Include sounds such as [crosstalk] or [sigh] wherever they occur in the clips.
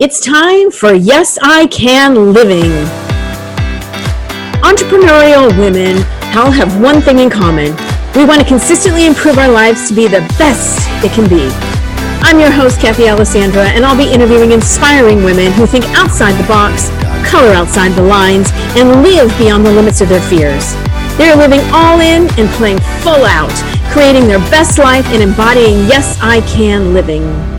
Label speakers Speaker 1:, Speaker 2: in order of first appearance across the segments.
Speaker 1: It's time for Yes I Can Living. Entrepreneurial women all have one thing in common. We want to consistently improve our lives to be the best it can be. I'm your host, Kathy Alessandra, and I'll be interviewing inspiring women who think outside the box, color outside the lines, and live beyond the limits of their fears. They're living all in and playing full out, creating their best life and embodying Yes I Can living.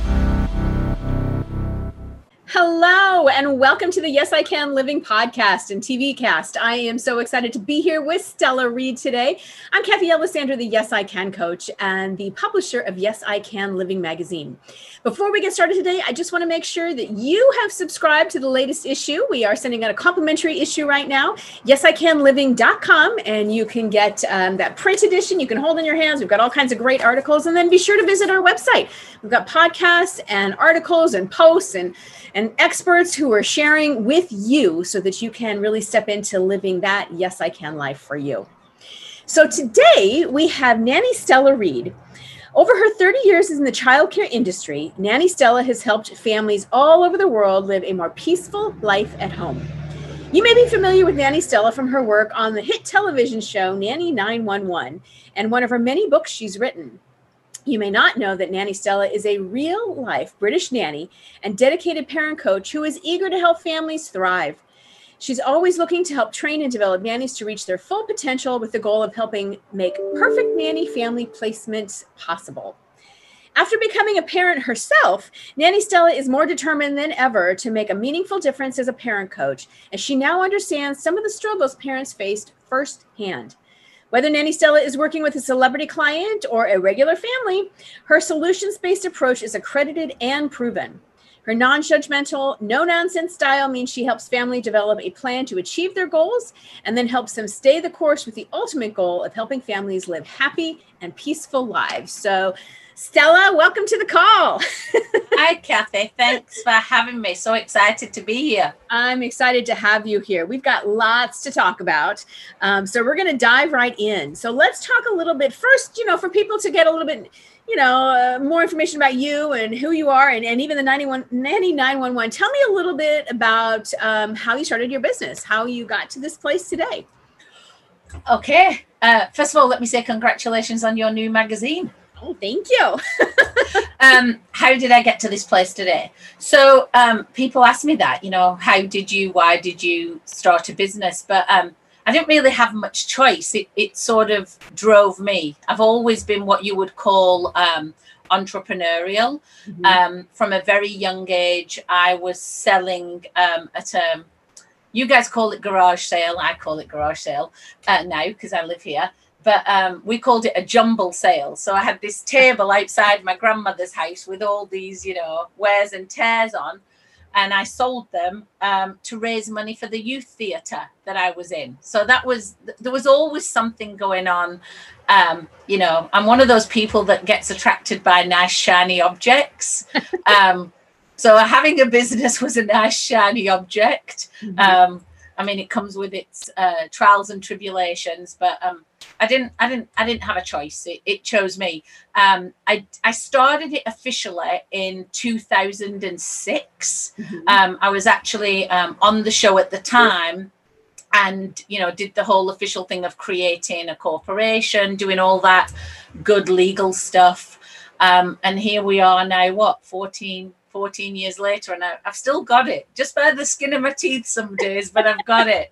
Speaker 1: And welcome to the Yes I Can Living podcast and TV cast. I am so excited to be here with Stella Reid today. I'm Kathy Alessandra, the Yes I Can coach and the publisher of Yes I Can Living magazine. Before we get started today, I just want to make sure that you have subscribed to the latest issue. We are sending out a complimentary issue right now, yesicanliving.com, and you can get um, that print edition you can hold in your hands. We've got all kinds of great articles, and then be sure to visit our website. We've got podcasts and articles and posts and and experts who are sharing with you so that you can really step into living that yes I can life for you. So today we have Nanny Stella Reid. Over her 30 years in the childcare industry, Nanny Stella has helped families all over the world live a more peaceful life at home. You may be familiar with Nanny Stella from her work on the hit television show Nanny 911 and one of her many books she's written. You may not know that Nanny Stella is a real life British nanny and dedicated parent coach who is eager to help families thrive. She's always looking to help train and develop nannies to reach their full potential with the goal of helping make perfect nanny family placements possible. After becoming a parent herself, Nanny Stella is more determined than ever to make a meaningful difference as a parent coach, as she now understands some of the struggles parents faced firsthand. Whether Nanny Stella is working with a celebrity client or a regular family, her solutions based approach is accredited and proven. Her non judgmental, no nonsense style means she helps family develop a plan to achieve their goals and then helps them stay the course with the ultimate goal of helping families live happy and peaceful lives. So, Stella, welcome to the call. [laughs]
Speaker 2: Hi, Kathy. Thanks for having me. So excited to be here.
Speaker 1: I'm excited to have you here. We've got lots to talk about. Um, so, we're going to dive right in. So, let's talk a little bit first, you know, for people to get a little bit you know, uh, more information about you and who you are and, and even the 91, Nanny 911. Tell me a little bit about um, how you started your business, how you got to this place today.
Speaker 2: Okay. Uh, first of all, let me say congratulations on your new magazine.
Speaker 1: Oh, thank you. [laughs]
Speaker 2: um, how did I get to this place today? So um, people ask me that, you know, how did you, why did you start a business? But um, I didn't really have much choice. It, it sort of drove me. I've always been what you would call um, entrepreneurial. Mm-hmm. Um, from a very young age, I was selling um, at a, you guys call it garage sale. I call it garage sale uh, now because I live here. But um, we called it a jumble sale. So I had this table outside my grandmother's house with all these, you know, wears and tears on and I sold them um, to raise money for the youth theatre that I was in. So that was there was always something going on. Um, you know, I'm one of those people that gets attracted by nice shiny objects. [laughs] um, so having a business was a nice shiny object. Mm-hmm. I mean, it comes with its uh, trials and tribulations, but um, I didn't, I didn't, I didn't have a choice. It, it chose me. Um, I, I started it officially in 2006. Mm-hmm. Um, I was actually um, on the show at the time, and you know, did the whole official thing of creating a corporation, doing all that good legal stuff. Um, and here we are now. What 14, 14 years later, and I, have still got it just by the skin of my teeth some days, but I've got it.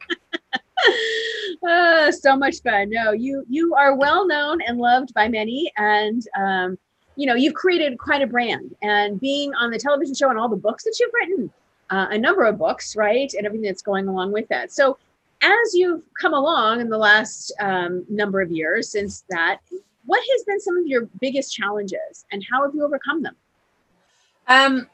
Speaker 1: uh, [laughs] so much fun. No, you you are well known and loved by many, and um, you know you've created quite a brand. And being on the television show and all the books that you've written, uh, a number of books, right, and everything that's going along with that. So, as you've come along in the last um, number of years since that, what has been some of your biggest challenges, and how have you overcome them?
Speaker 2: Um,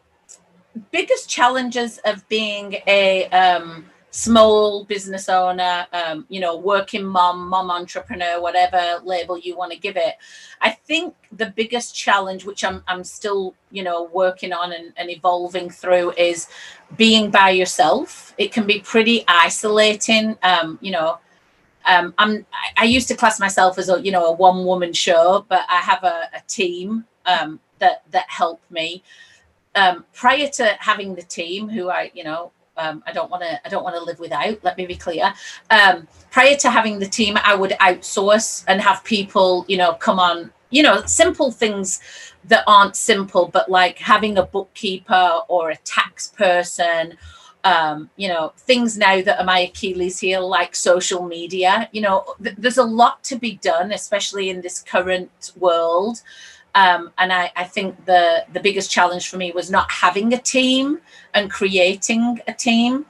Speaker 2: biggest challenges of being a um, small business owner, um, you know, working mom, mom entrepreneur, whatever label you want to give it. I think the biggest challenge, which I'm, I'm still, you know, working on and, and evolving through, is being by yourself. It can be pretty isolating. Um, you know, um, I'm I used to class myself as a you know a one woman show, but I have a, a team um, that that help me um, prior to having the team, who I, you know, um, I don't want to. I don't want to live without. Let me be clear. Um, prior to having the team, I would outsource and have people, you know, come on. You know, simple things that aren't simple, but like having a bookkeeper or a tax person. Um, you know, things now that are my Achilles heel, like social media. You know, th- there's a lot to be done, especially in this current world. Um, and I, I, think the the biggest challenge for me was not having a team and creating a team.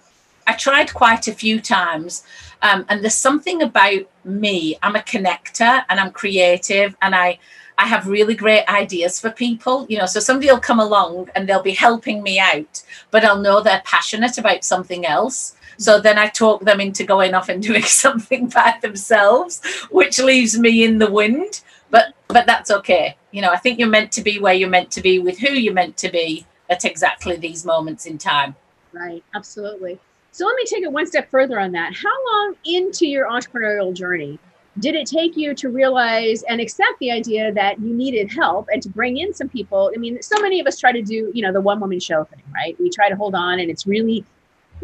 Speaker 2: I tried quite a few times, um, and there's something about me. I'm a connector, and I'm creative, and I I have really great ideas for people. You know, so somebody will come along and they'll be helping me out, but I'll know they're passionate about something else. So then I talk them into going off and [laughs] doing something by themselves, which leaves me in the wind but that's okay. You know i think you're meant to be where you're meant to be with who you're meant to be at exactly these moments in time.
Speaker 1: Right absolutely. So let me take it one step further on that. How long into your entrepreneurial journey did it take you to realize and accept the idea that you needed help and to bring in some people? I mean so many of us try to do you know the one woman show thing right? We try to hold on and it's really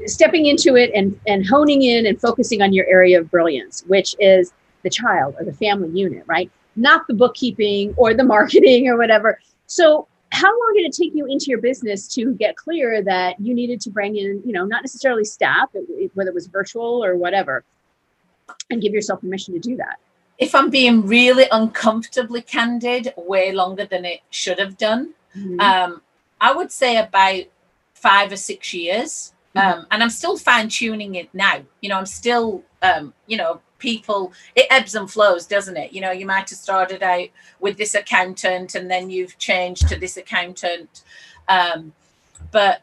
Speaker 1: stepping into it and and honing in and focusing on your area of brilliance which is the child or the family unit right not the bookkeeping or the [laughs] marketing or whatever. So how long did it take you into your business to get clear that you needed to bring in, you know, not necessarily staff, whether it was virtual or whatever, and give yourself permission to do that?
Speaker 2: If I'm being really uncomfortably candid, way longer than it should have done. Mm-hmm. Um, I would say about five or six years. Mm-hmm. Um, and I'm still fine tuning it now. You know, I'm still, um, you know, people it ebbs and flows doesn't it you know you might have started out with this accountant and then you've changed to this accountant um, but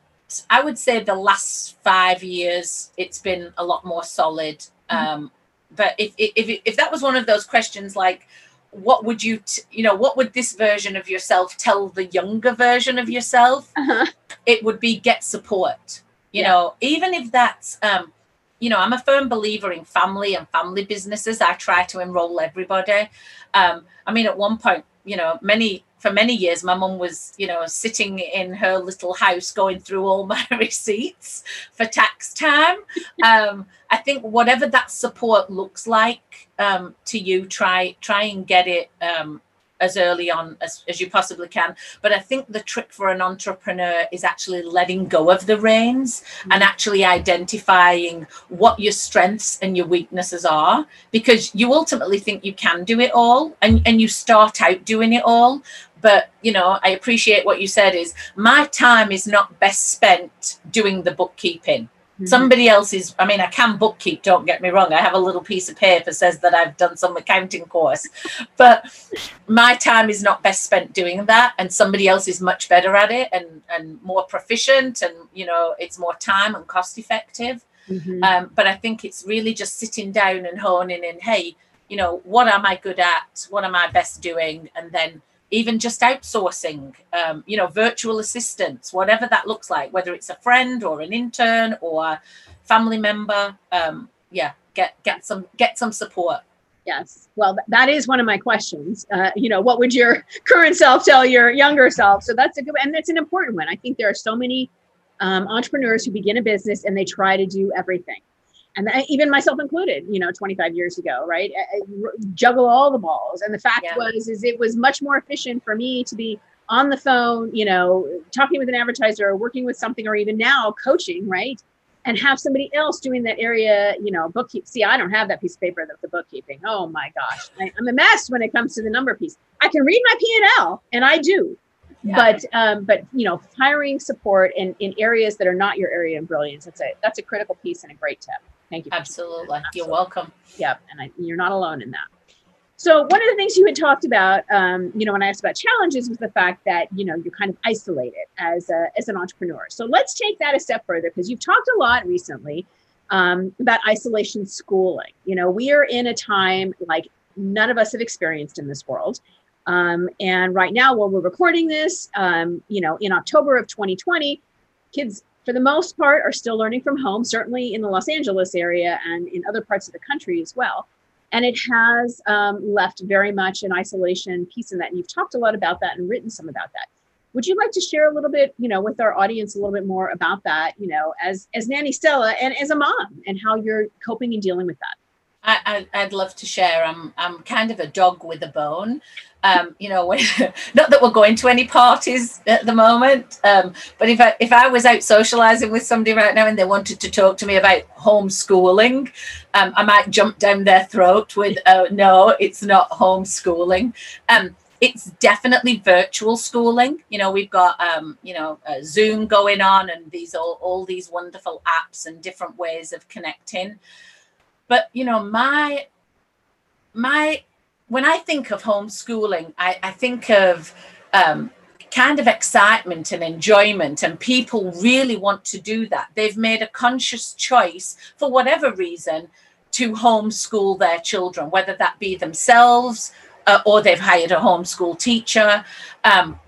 Speaker 2: i would say the last five years it's been a lot more solid mm-hmm. um, but if, if if that was one of those questions like what would you t- you know what would this version of yourself tell the younger version of yourself uh-huh. it would be get support you yeah. know even if that's um you know, I'm a firm believer in family and family businesses. I try to enroll everybody. Um, I mean, at one point, you know, many for many years, my mum was, you know, sitting in her little house going through all my [laughs] receipts for tax time. Um, I think whatever that support looks like um, to you, try try and get it um, as early on as, as you possibly can. But I think the trick for an entrepreneur is actually letting go of the reins mm-hmm. and actually identifying what your strengths and your weaknesses are because you ultimately think you can do it all and, and you start out doing it all. But you know, I appreciate what you said is my time is not best spent doing the bookkeeping Mm-hmm. Somebody else's, I mean, I can bookkeep, don't get me wrong. I have a little piece of paper says that I've done some accounting course, but my time is not best spent doing that. And somebody else is much better at it and, and more proficient. And, you know, it's more time and cost effective. Mm-hmm. Um, but I think it's really just sitting down and honing in, hey, you know, what am I good at? What am I best doing? And then even just outsourcing, um, you know, virtual assistants, whatever that looks like, whether it's a friend or an intern or a family member. Um, yeah, get get some get some support.
Speaker 1: Yes. Well, that is one of my questions. Uh, you know, what would your [laughs] current self tell your younger self? So that's a good, and that's an important one. I think there are so many um, entrepreneurs who begin a business and they try to do everything and even myself included you know 25 years ago right? I, I juggle all the balls. And the fact yeah. was is it was much more efficient for me to be on the phone you know talking with an advertiser or working with something or even now coaching right? And have somebody else doing that area you know bookkeep see i don't have that piece of paper that the bookkeeping. Oh my gosh. I, i'm a mess when it comes to the number piece. I can read my p&l and i do. Yeah. but um, but you know hiring support in, in areas that are not your area of brilliance that's a that's a critical piece and a great tip Thank you.
Speaker 2: Absolutely. You're welcome.
Speaker 1: Yep. And I, you're not alone in that. So one of the things you had talked about, um, you know, when I asked about challenges was the fact that, you know, you're kind of isolated as, a, as an entrepreneur. So let's take that a step further because you've talked a lot recently um, about isolation schooling. You know, we are in a time like none of us have experienced in this world. Um, and right now, while we're recording this, um, you know, in October of 2020, kids for the most part, are still learning from home, certainly in the Los Angeles area and in other parts of the country as well. And it has um, left very much an isolation piece in that. And you've talked a lot about that and written some about that. would you like to share a little bit, you know, with our audience a little bit more about that, you know, as as Nanny Stella and as a mom and how you're coping and dealing with that?
Speaker 2: I, would love to share. I'm I'm kind of a dog with a bone. Um, you know, [laughs] not that we're going to any parties at the moment, um, but if I if I was out socializing with somebody right now and they wanted to talk to me about homeschooling, um, I might jump down their throat with, "Oh no, it's not homeschooling." Um, it's definitely virtual schooling. You know, we've got um, you know Zoom going on, and these all all these wonderful apps and different ways of connecting but you know my my when i think of homeschooling i, I think of um, kind of excitement and enjoyment and people really want to do that. They've made a conscious choice for whatever reason to homeschool their children whether that be themselves uh, or they've hired a homeschool teacher. Um,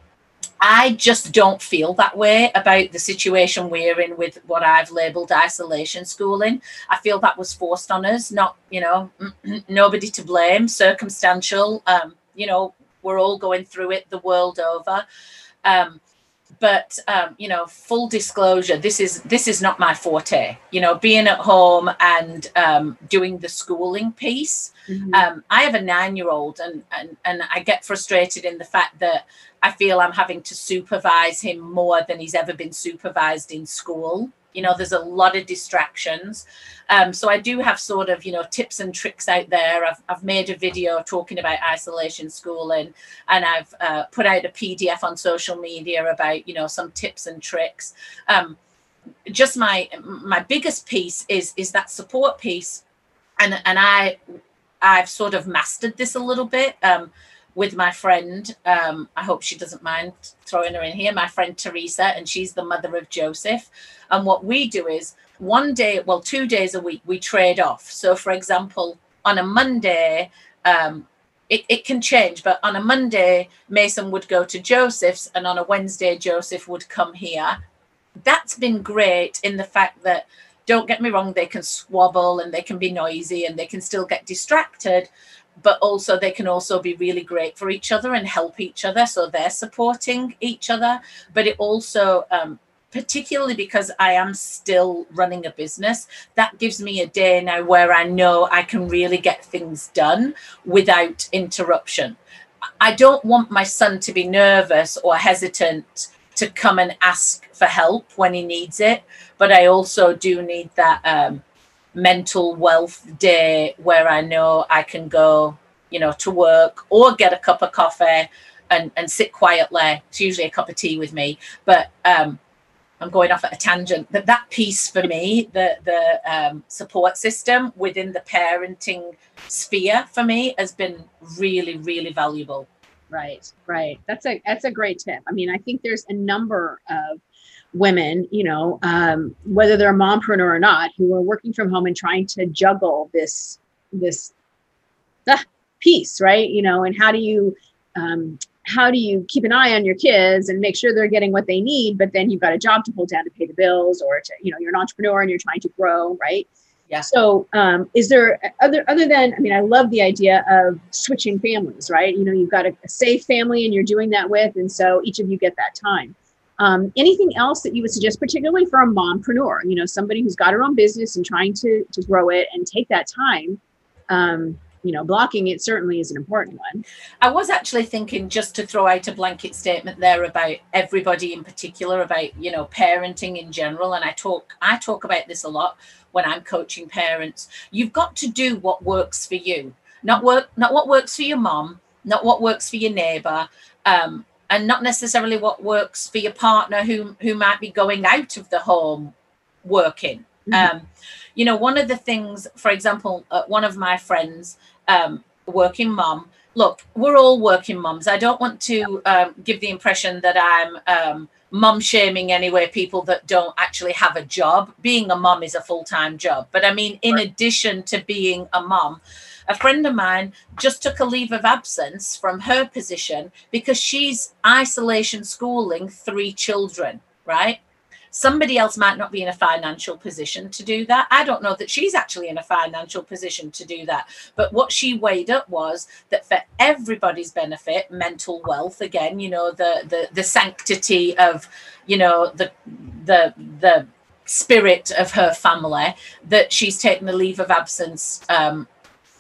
Speaker 2: I just don't feel that way about the situation we're in with what I've labeled isolation schooling. I feel that was forced on us, not, you know, [clears throat] nobody to blame, circumstantial. Um, you know, we're all going through it the world over. Um, but um, you know full disclosure this is this is not my forte you know being at home and um, doing the schooling piece mm-hmm. um, i have a nine year old and, and and i get frustrated in the fact that i feel i'm having to supervise him more than he's ever been supervised in school you know there's a lot of distractions. Um, so i do have sort of you know tips and tricks out there. I've, I've made a video talking about isolation schooling and i've uh, put out a pdf on social media about you know some tips and tricks. Um, just my my biggest piece is is that support piece and and i i've sort of mastered this a little bit. Um, with my friend. Um, I hope she doesn't mind throwing her in here. My friend Teresa, and she's the mother of Joseph. And what we do is one day, well, two days a week, we trade off. So, for example, on a Monday, um, it, it can change, but on a Monday, Mason would go to Joseph's, and on a Wednesday, Joseph would come here. That's been great in the fact that don't get me wrong, they can swabble and they can be noisy and they can still get distracted but also they can also be really great for each other and help each other so they're supporting each other. But it also um, particularly because i am still running a business that gives me a day now where i know i can really get things done without interruption. I don't want my son to be nervous or hesitant to come and ask for help when he needs it but i also do need that um, mental wealth day where I know I can go, you know, to work or get a cup of coffee and, and sit quietly. It's usually a cup of tea with me, but um, I'm going off at a tangent. But that piece for me, the the um, support system within the parenting sphere for me has been really, really valuable.
Speaker 1: Right, right. That's a that's a great tip. I mean, I think there's a number of women, you know, um, whether they're a mompreneur or not, who are working from home and trying to juggle this this uh, piece, right? You know, and how do you um, how do you keep an eye on your kids and make sure they're getting what they need, but then you've got a job to hold down to pay the bills, or to you know you're an entrepreneur and you're trying to grow, right?
Speaker 2: Yeah.
Speaker 1: So, um, is there other other than I mean, I love the idea of switching families, right? You know, you've got a, a safe family and you're doing that with, and so each of you get that time. Um, anything else that you would suggest, particularly for a mompreneur, you know, somebody who's got her own business and trying to to grow it and take that time. Um, you know, blocking it certainly is an important one.
Speaker 2: I was actually thinking just to throw out a blanket statement there about everybody in particular, about you know, parenting in general. And I talk I talk about this a lot when I'm coaching parents. You've got to do what works for you, not work, not what works for your mom, not what works for your neighbor. Um, and not necessarily what works for your partner who who might be going out of the home working mm-hmm. um, you know one of the things for example uh, one of my friends um, working mom look we're all working moms i don't want to um, give the impression that i'm um, mom shaming anyway people that don't actually have a job being a mom is a full-time job but i mean in right. addition to being a mom a friend of mine just took a leave of absence from her position because she's isolation schooling three children, right? somebody else might not be in a financial position to do that i don't know that she's actually in a financial position to do that but what she weighed up was that for everybody's benefit mental wealth again you know the the the sanctity of you know the the the spirit of her family that she's taken a leave of absence um,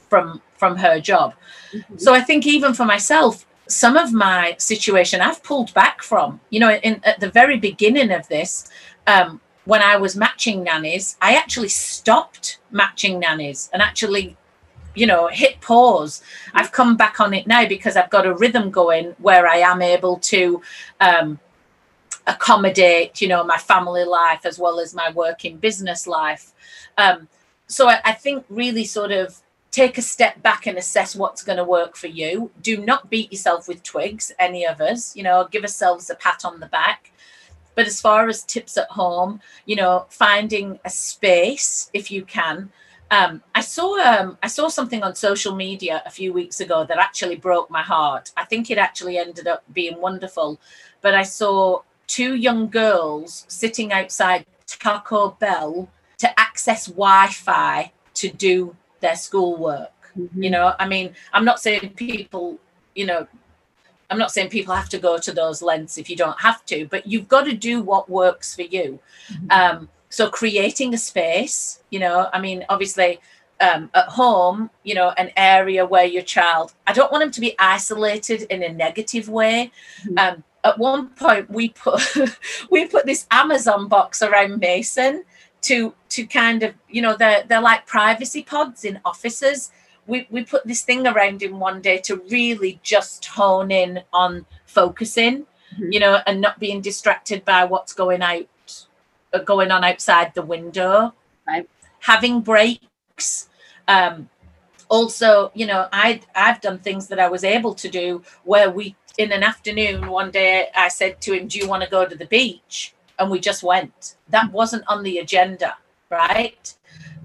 Speaker 2: from from her job. Mm-hmm. So I think even for myself, some of my situation I've pulled back from. You know, in at the very beginning of this, um, when I was matching nannies, I actually stopped matching nannies and actually you know hit pause i've come back on it now because i've got a rhythm going where i am able to um, accommodate you know my family life as well as my working business life um, so I, I think really sort of take a step back and assess what's going to work for you. Do not beat yourself with twigs any of us you know give ourselves a pat on the back. But as far as tips at home you know finding a space if you can. Um, I saw um, I saw something on social media a few weeks ago that actually broke my heart. I think it actually ended up being wonderful, but I saw two young girls sitting outside Taco Bell to access Wi-Fi to do their schoolwork. Mm-hmm. You know, I mean, I'm not saying people, you know, I'm not saying people have to go to those lengths if you don't have to, but you've got to do what works for you. Mm-hmm. Um, so creating a space, you know, I mean, obviously um, at home, you know, an area where your child, I don't want them to be isolated in a negative way. Mm-hmm. Um, at one point we put [laughs] we put this Amazon box around Mason to to kind of you know they're they're like privacy pods in offices. We we put this thing around him one day to really just hone in on focusing, mm-hmm. you know, and not being distracted by what's going out uh, going on outside the window.
Speaker 1: Right.
Speaker 2: Having breaks. Um, also, you know, I I've done things that I was able to do where we in an afternoon one day I said to him, Do you want to go to the beach? And we just went. That wasn't on the agenda, right?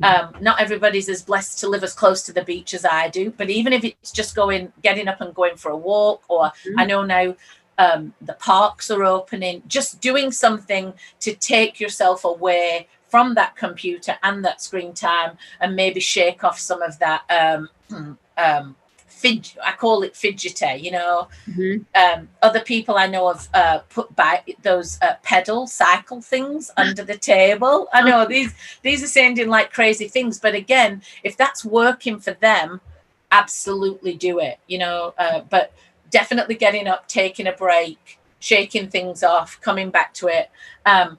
Speaker 2: Um, not everybody's as blessed to live as close to the beach as I do, but even if it's just going, getting up and going for a walk, or mm-hmm. I know now um, the parks are opening, just doing something to take yourself away from that computer and that screen time and maybe shake off some of that um, [clears throat] um, fidget, I call it fidgety, you know. Mm-hmm. Um, other people I know have uh, put back those uh, pedal cycle things [laughs] under the table. I know these these are sounding like crazy things, but again, if that's working for them, absolutely do it, you know. Uh, but definitely getting up, taking a break, shaking things off, coming back to it. Um,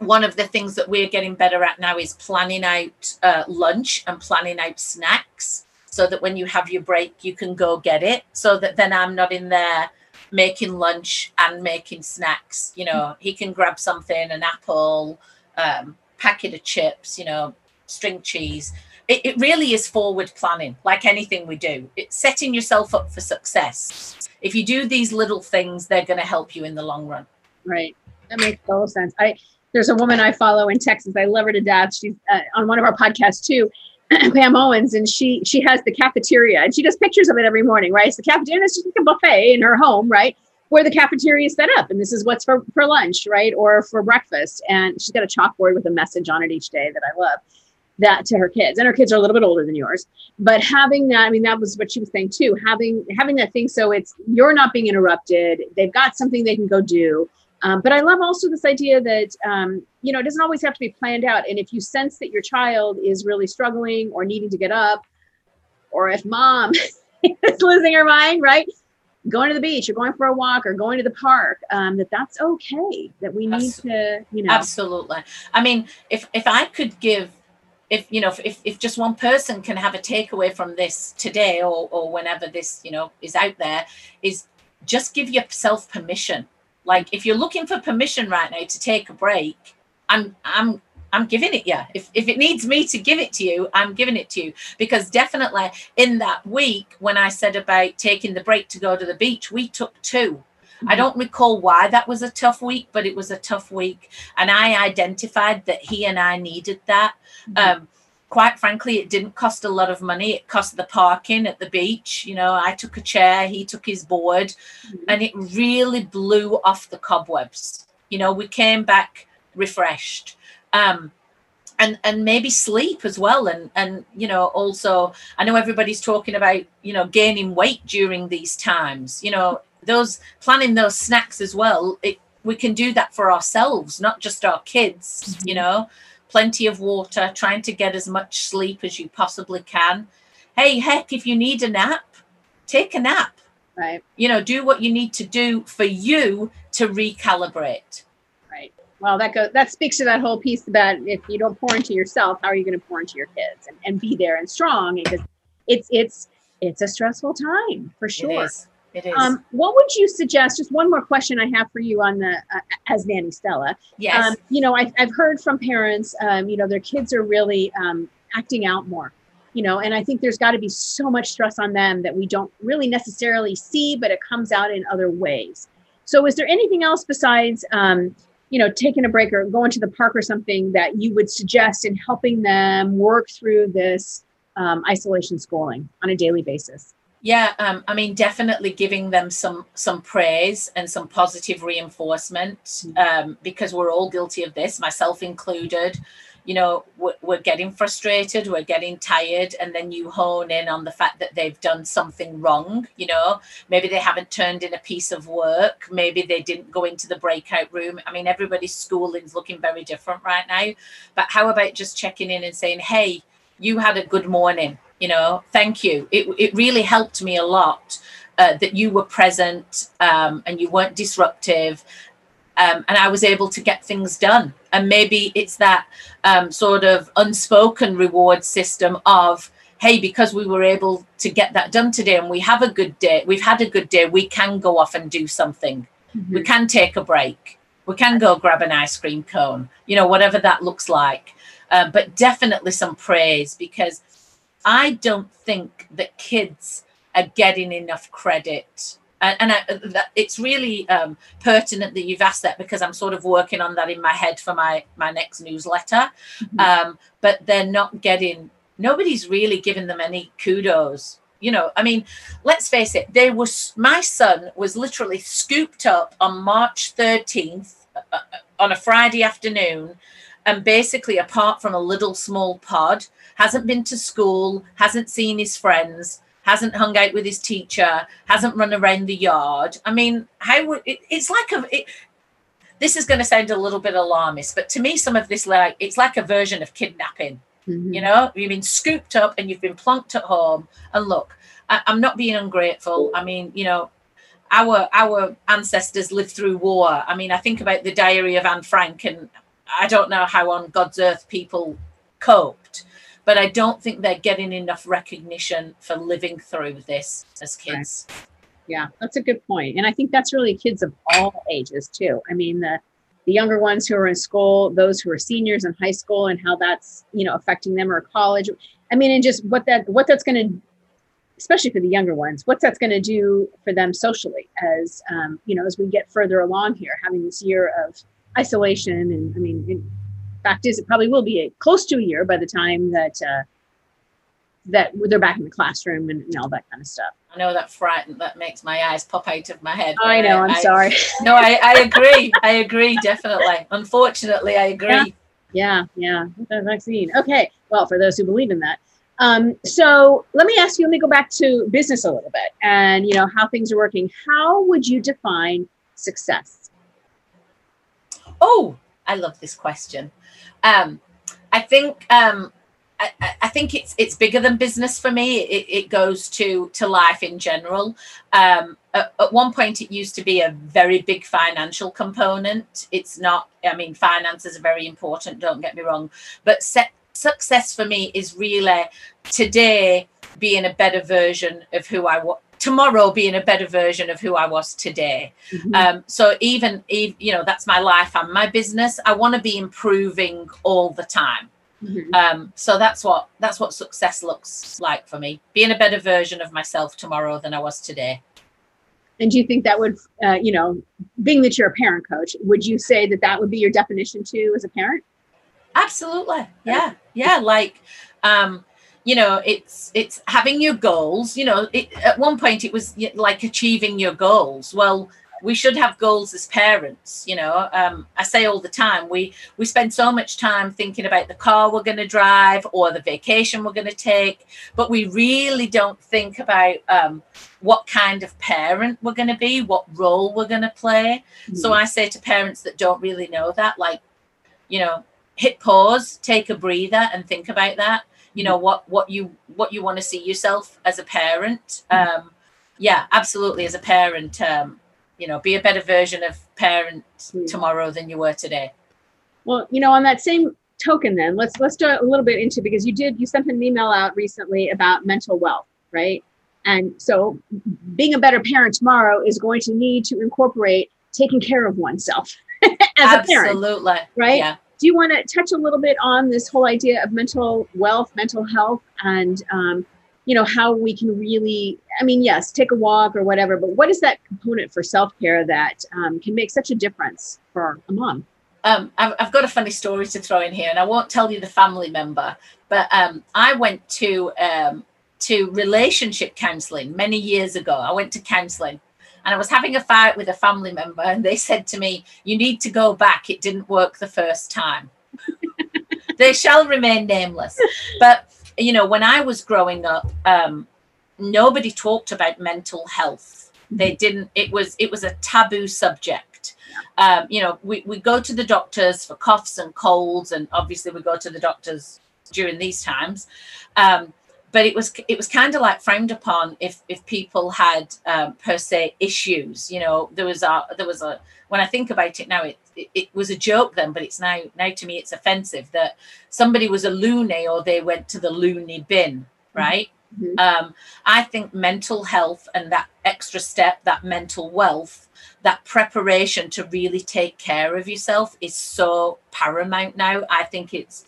Speaker 2: one of the things that we're getting better at now is planning out uh, lunch and planning out snacks so that when you have your break, you can go get it. So that then I'm not in there making lunch and making snacks. You know, he can grab something, an apple, um, packet of chips, you know, string cheese. It, it really is forward planning, like anything we do. It's setting yourself up for success. If you do these little things, they're going to help you in the long run.
Speaker 1: Right. That makes total sense. I there's a woman I follow in Texas. I love her to death. She's uh, on one of our podcasts too [clears throat] Pam Owens, and she she has the cafeteria, and she does pictures of it every morning, right? So the cafeteria is just like a buffet in her home, right? Where the cafeteria is set up, and this is what's for for lunch, right, or for breakfast. And she's got a chalkboard with a message on it each day that I love. That to her kids, and her kids are a little bit older than yours. But having that, I mean, that was what she was saying too. Having having that thing, so it's you're not being interrupted. They've got something they can go do um, but I love also this idea that, um, you know, it doesn't always have to be planned out. And if you sense that your child is really struggling or needing to get up, or if mom [laughs] is losing her mind, right? Going to the beach or going for a walk or going to the park, um, that that's okay. That we need to, you know.
Speaker 2: Absolutely. I mean, if if I could give if you know if, if just one person can have a takeaway from this today or or whenever this you know is out there is just give yourself permission like if you're looking for permission right now to take a break, I'm I'm I'm giving it you. If if it needs me to give it to you, I'm giving it to you. Because definitely in that week when I said about taking the break to go to the beach, we took 2 mm-hmm. I don't recall why that was a tough week, but it was a tough week. And I identified that he and I needed that. Mm-hmm. Um, quite frankly, it didn't cost a lot of money. It cost the parking at the beach. You know, I took a chair, he took his board, mm-hmm. and it really blew off the cobwebs. You know, we came back refreshed. Um, and and maybe sleep as well and and you know also i know everybody's talking about you know gaining weight during these times you know those planning those snacks as well it, we can do that for ourselves not just our kids mm-hmm. you know plenty of water trying to get as much sleep as you possibly can. Hey heck if you need a nap take a nap.
Speaker 1: Right.
Speaker 2: You know do what you need to do for you to recalibrate. Right.
Speaker 1: well that goes that speaks to that whole piece about if you don't pour into yourself how are you going to pour into your kids? And, and be there and strong because it's it's it's a stressful time for sure.
Speaker 2: it is. It is.
Speaker 1: Um, what would you suggest? Just one more question I have for you on the uh, as Nanny Stella.
Speaker 2: Yes.
Speaker 1: Um, you know, I, I've heard from parents. Um, you know, their kids are really um, acting out more. You know, and I think there's got to be so much stress on them that we don't really necessarily see, but it comes out in other ways. So, is there anything else besides um, you know, taking a break or going to the park or something that you would suggest in helping them work through this um, isolation schooling on a daily basis?
Speaker 2: Yeah, um, I mean, definitely giving them some some praise and some positive reinforcement mm-hmm. um, because we're all guilty of this, myself included. You know we're, we're, getting frustrated we're getting tired and then you hone in on the fact that they've done something wrong you know? Maybe they haven't turned in a piece of work maybe they didn't go into the breakout room. I mean everybody's schooling's looking very different right now. But how about just checking in and saying hey you had a good morning you know thank you it, it really helped me a lot uh, that you were present um, and you weren't disruptive um, and I was able to get things done. And maybe it's that um, sort of unspoken reward system of, hey, because we were able to get that done today and we have a good day, we've had a good day, we can go off and do something. Mm-hmm. We can take a break. We can go grab an ice cream cone, you know, whatever that looks like. Uh, but definitely some praise because I don't think that kids are getting enough credit and, and I, that, it's really um, pertinent that you've asked that because I'm sort of working on that in my head for my my next newsletter. Mm-hmm. Um, but they're not getting. Nobody's really giving them any kudos. You know, I mean, let's face it. There was my son was literally scooped up on March 13th uh, uh, on a Friday afternoon, and basically, apart from a little small pod, hasn't been to school, hasn't seen his friends hasn't hung out with his teacher, hasn't run around the yard. I mean, how would it, it's like a it, this is going to sound a little bit alarmist, but to me, some of this like it's like a version of kidnapping. Mm-hmm. You know, you've been scooped up and you've been plunked at home. And look, I, I'm not being ungrateful. I mean, you know, our our ancestors lived through war. I mean, I think about the Diary of Anne Frank, and I don't know how on God's earth people coped but I don't think they're getting enough recognition for living through this as kids.
Speaker 1: Right. Yeah, that's a good point. And I think that's really kids of all ages too. I mean, the the younger ones who are in school, those who are seniors in high school and how that's, you know, affecting them or college. I mean, and just what that what that's going to especially for the younger ones, what that's going to do for them socially as um, you know, as we get further along here, having this year of isolation and I mean, fact is, it probably will be a, close to a year by the time that uh, that they're back in the classroom and, and all that kind of stuff.
Speaker 2: I know that frightened that makes my eyes pop out of my head.
Speaker 1: I know. I, am sorry. [laughs]
Speaker 2: no, I, I agree. I agree definitely. Unfortunately, I agree.
Speaker 1: Yeah, yeah. yeah. The vaccine. Okay. Well, for those who believe in that. Um, so let me ask you. Let me go back to business a little bit, and you know how things are working. How would you define success?
Speaker 2: Oh, I love this question. Um, I think um, I, I, think it's it's bigger than business for me. It, it goes to to life in general. Um, at, at, one point, it used to be a very big financial component. It's not. I mean, finances are very important. Don't get me wrong, but success for me is really today being a better version of who I was tomorrow being a better version of who I was today. Mm-hmm. Um, so even, even, you know, that's my life and my business. I want to be improving all the time. Mm-hmm. Um, so that's what that's what success looks like for me. Being a better version of myself tomorrow than I was today.
Speaker 1: And do you think that would, uh, you know, being that you're a parent coach, would you say that that would be your definition too as a parent?
Speaker 2: Absolutely. Yeah. Yeah. Like, um, you know it's it's having your goals you know it, at one point it was like achieving your goals. Well we should have goals as parents you know um, i say all the time we we spend so much time thinking about the car we're going to drive or the vacation we're going to take but we really don't think about um, what kind of parent we're going to be what role we're going to play. Mm-hmm. so i say to parents that don't really know that like you know hit pause take a breather and think about that you know what what you what you want to see yourself as a parent um yeah absolutely as a parent um you know be a better version of parent mm. tomorrow than you were today.
Speaker 1: Well you know on that same token then let's let's do a little bit into because you did you sent an email out recently about mental wealth right? And so being a better parent tomorrow is going to need to incorporate taking care of oneself [laughs] as
Speaker 2: Absolutely. a parent. Absolutely.
Speaker 1: Right? Yeah do you want to touch a little bit on this whole idea of mental wealth, mental health, and um, you know how we can really? I mean, yes, take a walk or whatever, but what is that component for self care that um, can make such a difference for a mom?
Speaker 2: Um, I've, I've, got a funny story to throw in here, and I won't tell you the family member, but um, I went to um, to relationship counselling many years ago. I went to counselling and I was having a fight with a family member, and they said to me, You need to go back. It didn't work the first time. [laughs] they shall remain nameless. But, you know, when I was growing up, um, nobody talked about mental health. They didn't, it was, it was a taboo subject. Um, you know, we, we go to the doctors for coughs and colds, and obviously we go to the doctors during these times. Um, but it was it was kind of like frowned upon if if people had um, per se issues. You know, there was a there was a when I think about it now, it, it, it was a joke then, but it's now now to me it's offensive that somebody was a loony or they went to the loony bin, mm-hmm. right? Mm-hmm. Um, I think mental health and that extra step, that mental wealth, that preparation to really take care of yourself is so paramount now. I think it's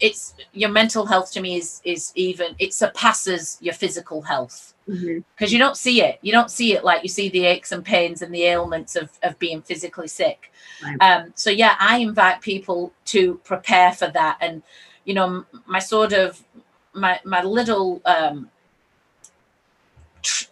Speaker 2: it's your mental health to me is is even it surpasses your physical health. Because mm-hmm. you don't see it. You don't see it like you see the aches and pains and the ailments of of being physically sick. Right. um so yeah i invite people to prepare for that. And you know my sort of my my little um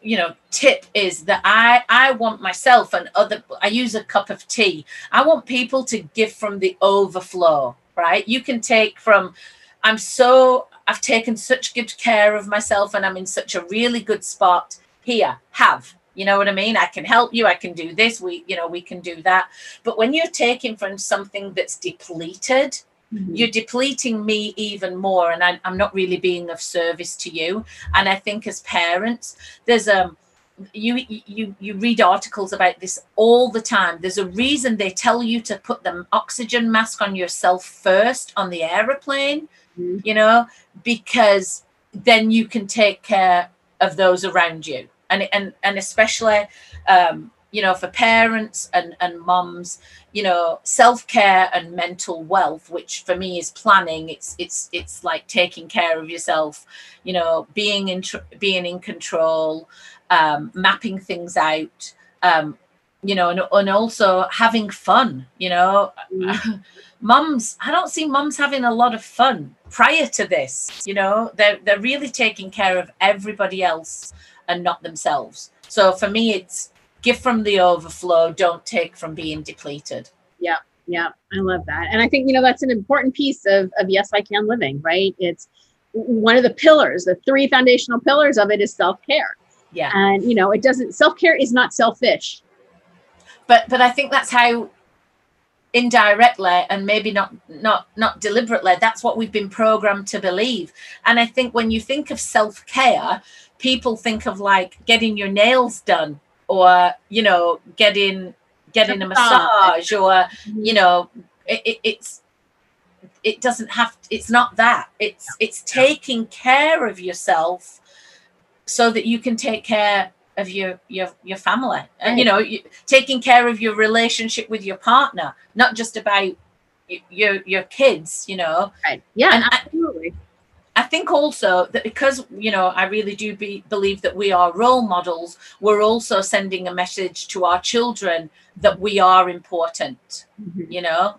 Speaker 2: you know tip is that i i want myself and other i use a cup of tea. I want people to give from the overflow right? You can take from, I'm so, I've taken such good care of myself and I'm in such a really good spot. Here, have. You know what I mean? I can help you. I can do this. We, you know, we can do that. But when you're taking from something that's depleted, mm-hmm. you're depleting me even more. And I, I'm not really being of service to you. And I think as parents, there's a, um, you you you read articles about this all the time there's a reason they tell you to put the oxygen mask on yourself first on the aeroplane mm-hmm. you know because then you can take care of those around you and and and especially um you know for parents and and moms you know self-care and mental wealth which for me is planning it's it's it's like taking care of yourself you know being in tr- being in control um, mapping things out, um, you know, and, and also having fun, you know. Mm. [laughs] mums, I don't see mums having a lot of fun prior to this, you know, they're, they're really taking care of everybody else and not themselves. So for me, it's give from the overflow, don't take from being depleted.
Speaker 1: Yeah, yeah, I love that. And I think, you know, that's an important piece of, of Yes, I Can Living, right? It's one of the pillars, the three foundational pillars of it is self care
Speaker 2: yeah
Speaker 1: and you know it doesn't self-care is not selfish
Speaker 2: but but i think that's how indirectly and maybe not not not deliberately that's what we've been programmed to believe and i think when you think of self-care people think of like getting your nails done or you know getting getting a massage. or mm-hmm. you know it, it, it's it doesn't have it's not that. It's it's taking care of yourself so that you can take care of your your your family. And you know you, taking care of your relationship with your partner not just about your your kids you know?
Speaker 1: Right. Yeah and
Speaker 2: think also that because you know I really do be, believe that we are role models we're also sending a message to our children that we are important mm-hmm. you know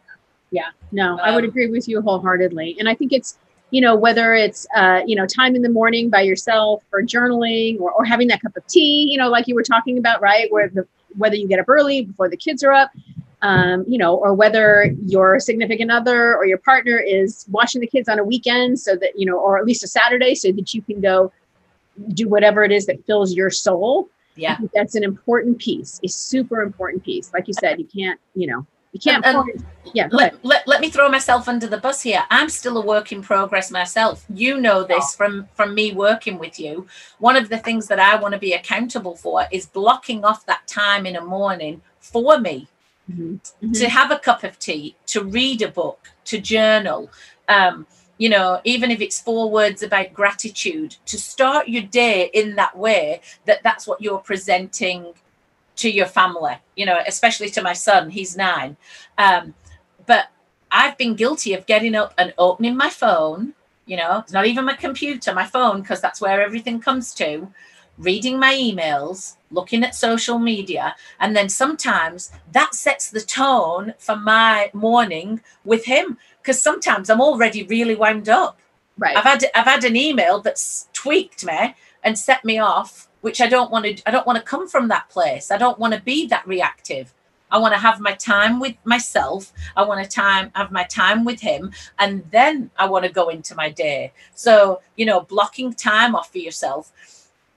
Speaker 1: yeah no um, I would um, agree with you wholeheartedly and I think it's you know, whether it's, uh, you know, time in the morning by yourself or journaling or, or having that cup of tea, you know, like you were talking about, right? Where the, whether you get up early before the kids are up, um, you know, or whether your significant other or your partner is watching the kids on a weekend so that, you know, or at least a Saturday so that you can go do whatever it is that fills your soul.
Speaker 2: Yeah.
Speaker 1: That's an important piece, a super important piece. Like you said, you can't, you know, you can't.
Speaker 2: And-
Speaker 1: yeah.
Speaker 2: Let, let, let me throw myself under the bus here i'm still a work in progress myself you know this from from me working with you one of the things that i want to be accountable for is blocking off that time in a morning for me
Speaker 1: Mhm.
Speaker 2: to have a cup of tea to read a book to journal um you know even if it's four words about gratitude to start your day in that way that that's what you're presenting to your family you know especially to my son he's nine um but I've been guilty of getting up and opening my phone, you know, it's not even my computer, my phone, because that's where everything comes to, reading my emails, looking at social media. And then sometimes that sets the tone for my morning with him. Because sometimes I'm already really wound up.
Speaker 1: Right.
Speaker 2: I've had I've had an email that's tweaked me and set me off, which I don't want to I don't want to come from that place. I don't want to be that reactive. I want to have my time with myself. I want to time have my time with him, and then I want to go into my day. So you know, blocking time off for yourself.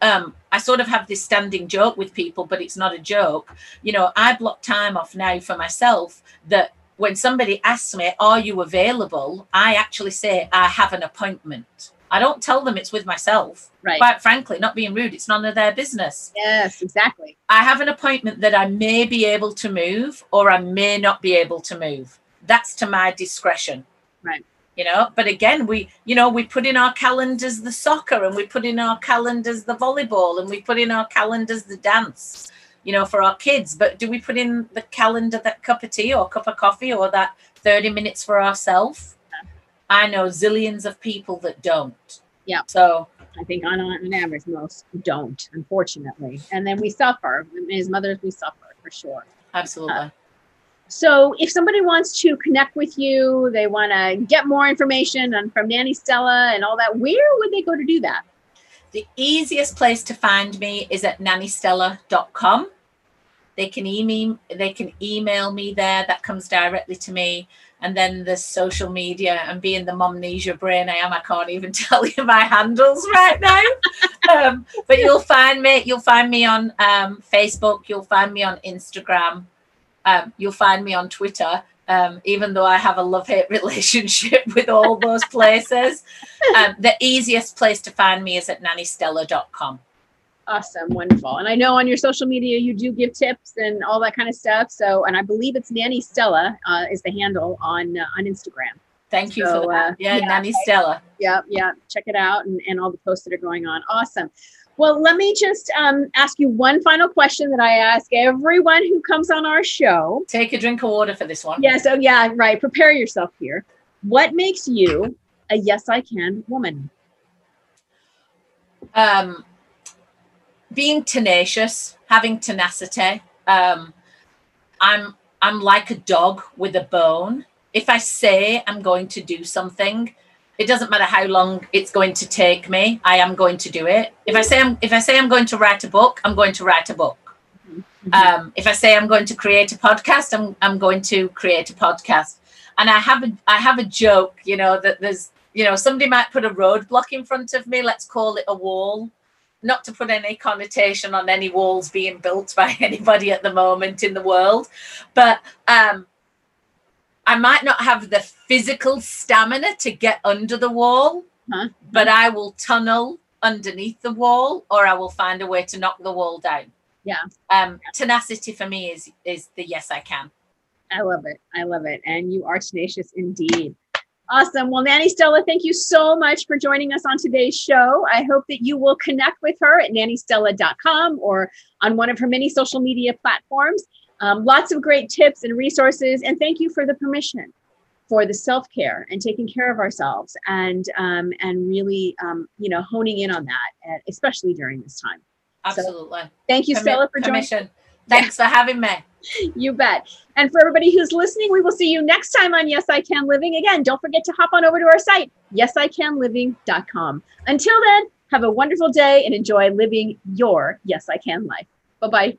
Speaker 2: Um, I sort of have this standing joke with people, but it's not a joke. You know, I block time off now for myself that when somebody asks me, Are you available? I actually say, I have an appointment. I don't tell them it's with myself.
Speaker 1: Right.
Speaker 2: Quite frankly, not being rude, it's none of their business.
Speaker 1: yes, exactly.
Speaker 2: I have an appointment that I may be able to move or I may not be able to move. That's to my discretion.
Speaker 1: Right.
Speaker 2: You know, but again, we, you know, we put in our calendars the soccer and we put in our calendars the volleyball and we put in our calendars the dance, you know, for our kids. But do we put in the calendar that cup of tea or cup of coffee or that 30 minutes for ourselves? I know zillions of people that don't.
Speaker 1: Yeah.
Speaker 2: So
Speaker 1: I think on, on average, most don't, unfortunately. And then we suffer. As mothers, we suffer for sure.
Speaker 2: absolutely.
Speaker 1: So if somebody wants to connect with you, they want to get more information on from Nanny Stella and all that, where would they go to do that?
Speaker 2: The easiest place to find me is at nannystella.com. They can email they can email me there. That comes directly to me. And then the social media and being the momnesia brain I am, I can't even [laughs] tell you my handles right now. um, but you'll find me. You'll find me on um, Facebook. You'll find me on Instagram. Um, you'll find me on Twitter. Um, even though I have a love hate [laughs] relationship with all those places, um, the easiest place to find me is at nannystella.com.
Speaker 1: Awesome, wonderful. And I know on your social media you do give tips and all that kind of stuff. So, and I believe it's Nanny Stella uh, is the handle on uh, on Instagram.
Speaker 2: Thank you
Speaker 1: So,
Speaker 2: for that.
Speaker 1: uh,
Speaker 2: yeah,
Speaker 1: yeah,
Speaker 2: Nanny Stella.
Speaker 1: Yeah, yeah. Check it out and, and all the posts that are going on. Awesome. Well, let me just um, ask you one final question that I ask everyone who comes on our show.
Speaker 2: Take a drink of water for this one.
Speaker 1: Yes. Oh, yeah. Right. Prepare yourself here. What makes you a yes I can woman?
Speaker 2: Um, being tenacious, having tenacity. Um, I'm I'm like a dog with a bone. If I say I'm going to do something, it doesn't matter how long it's going to take me. I am going to do it. If I say I'm if I say I'm going to write a book, I'm going to write a book. Um, if I say I'm going to create a podcast, I'm I'm going to create a podcast. And I have a I have a joke, you know, that there's you know somebody might put a roadblock in front of me. Let's call it a wall. Not to put any connotation on any walls being built by [laughs] anybody at the moment in the world, but um, I might not have the physical stamina to get under the wall,
Speaker 1: Huh?
Speaker 2: but I will tunnel underneath the wall, or I will find a way to knock the wall down.
Speaker 1: Yeah.
Speaker 2: Um, tenacity for me is is the yes I can.
Speaker 1: I love it. I love it. And you are tenacious indeed. Awesome. Well, Nanny Stella, thank you so much for joining us on today's show. I hope that you will connect with her at nannystella.com or on one of her many social media platforms. Um, lots of great tips and resources. And thank you for the permission for the self-care and taking care of ourselves and um, and really um, you know honing in on that, uh, especially during this time.
Speaker 2: Absolutely.
Speaker 1: Thank you,
Speaker 2: Permi-
Speaker 1: Stella, for joining.
Speaker 2: permission. [laughs] Thanks for having me. [laughs]
Speaker 1: You bet. And for everybody who's listening, we will see you next time on Yes I Can Living. Again, don't forget to hop on over to our site, yesicanliving.com. Until then, have a wonderful day and enjoy living your Yes I Can life. Bye bye.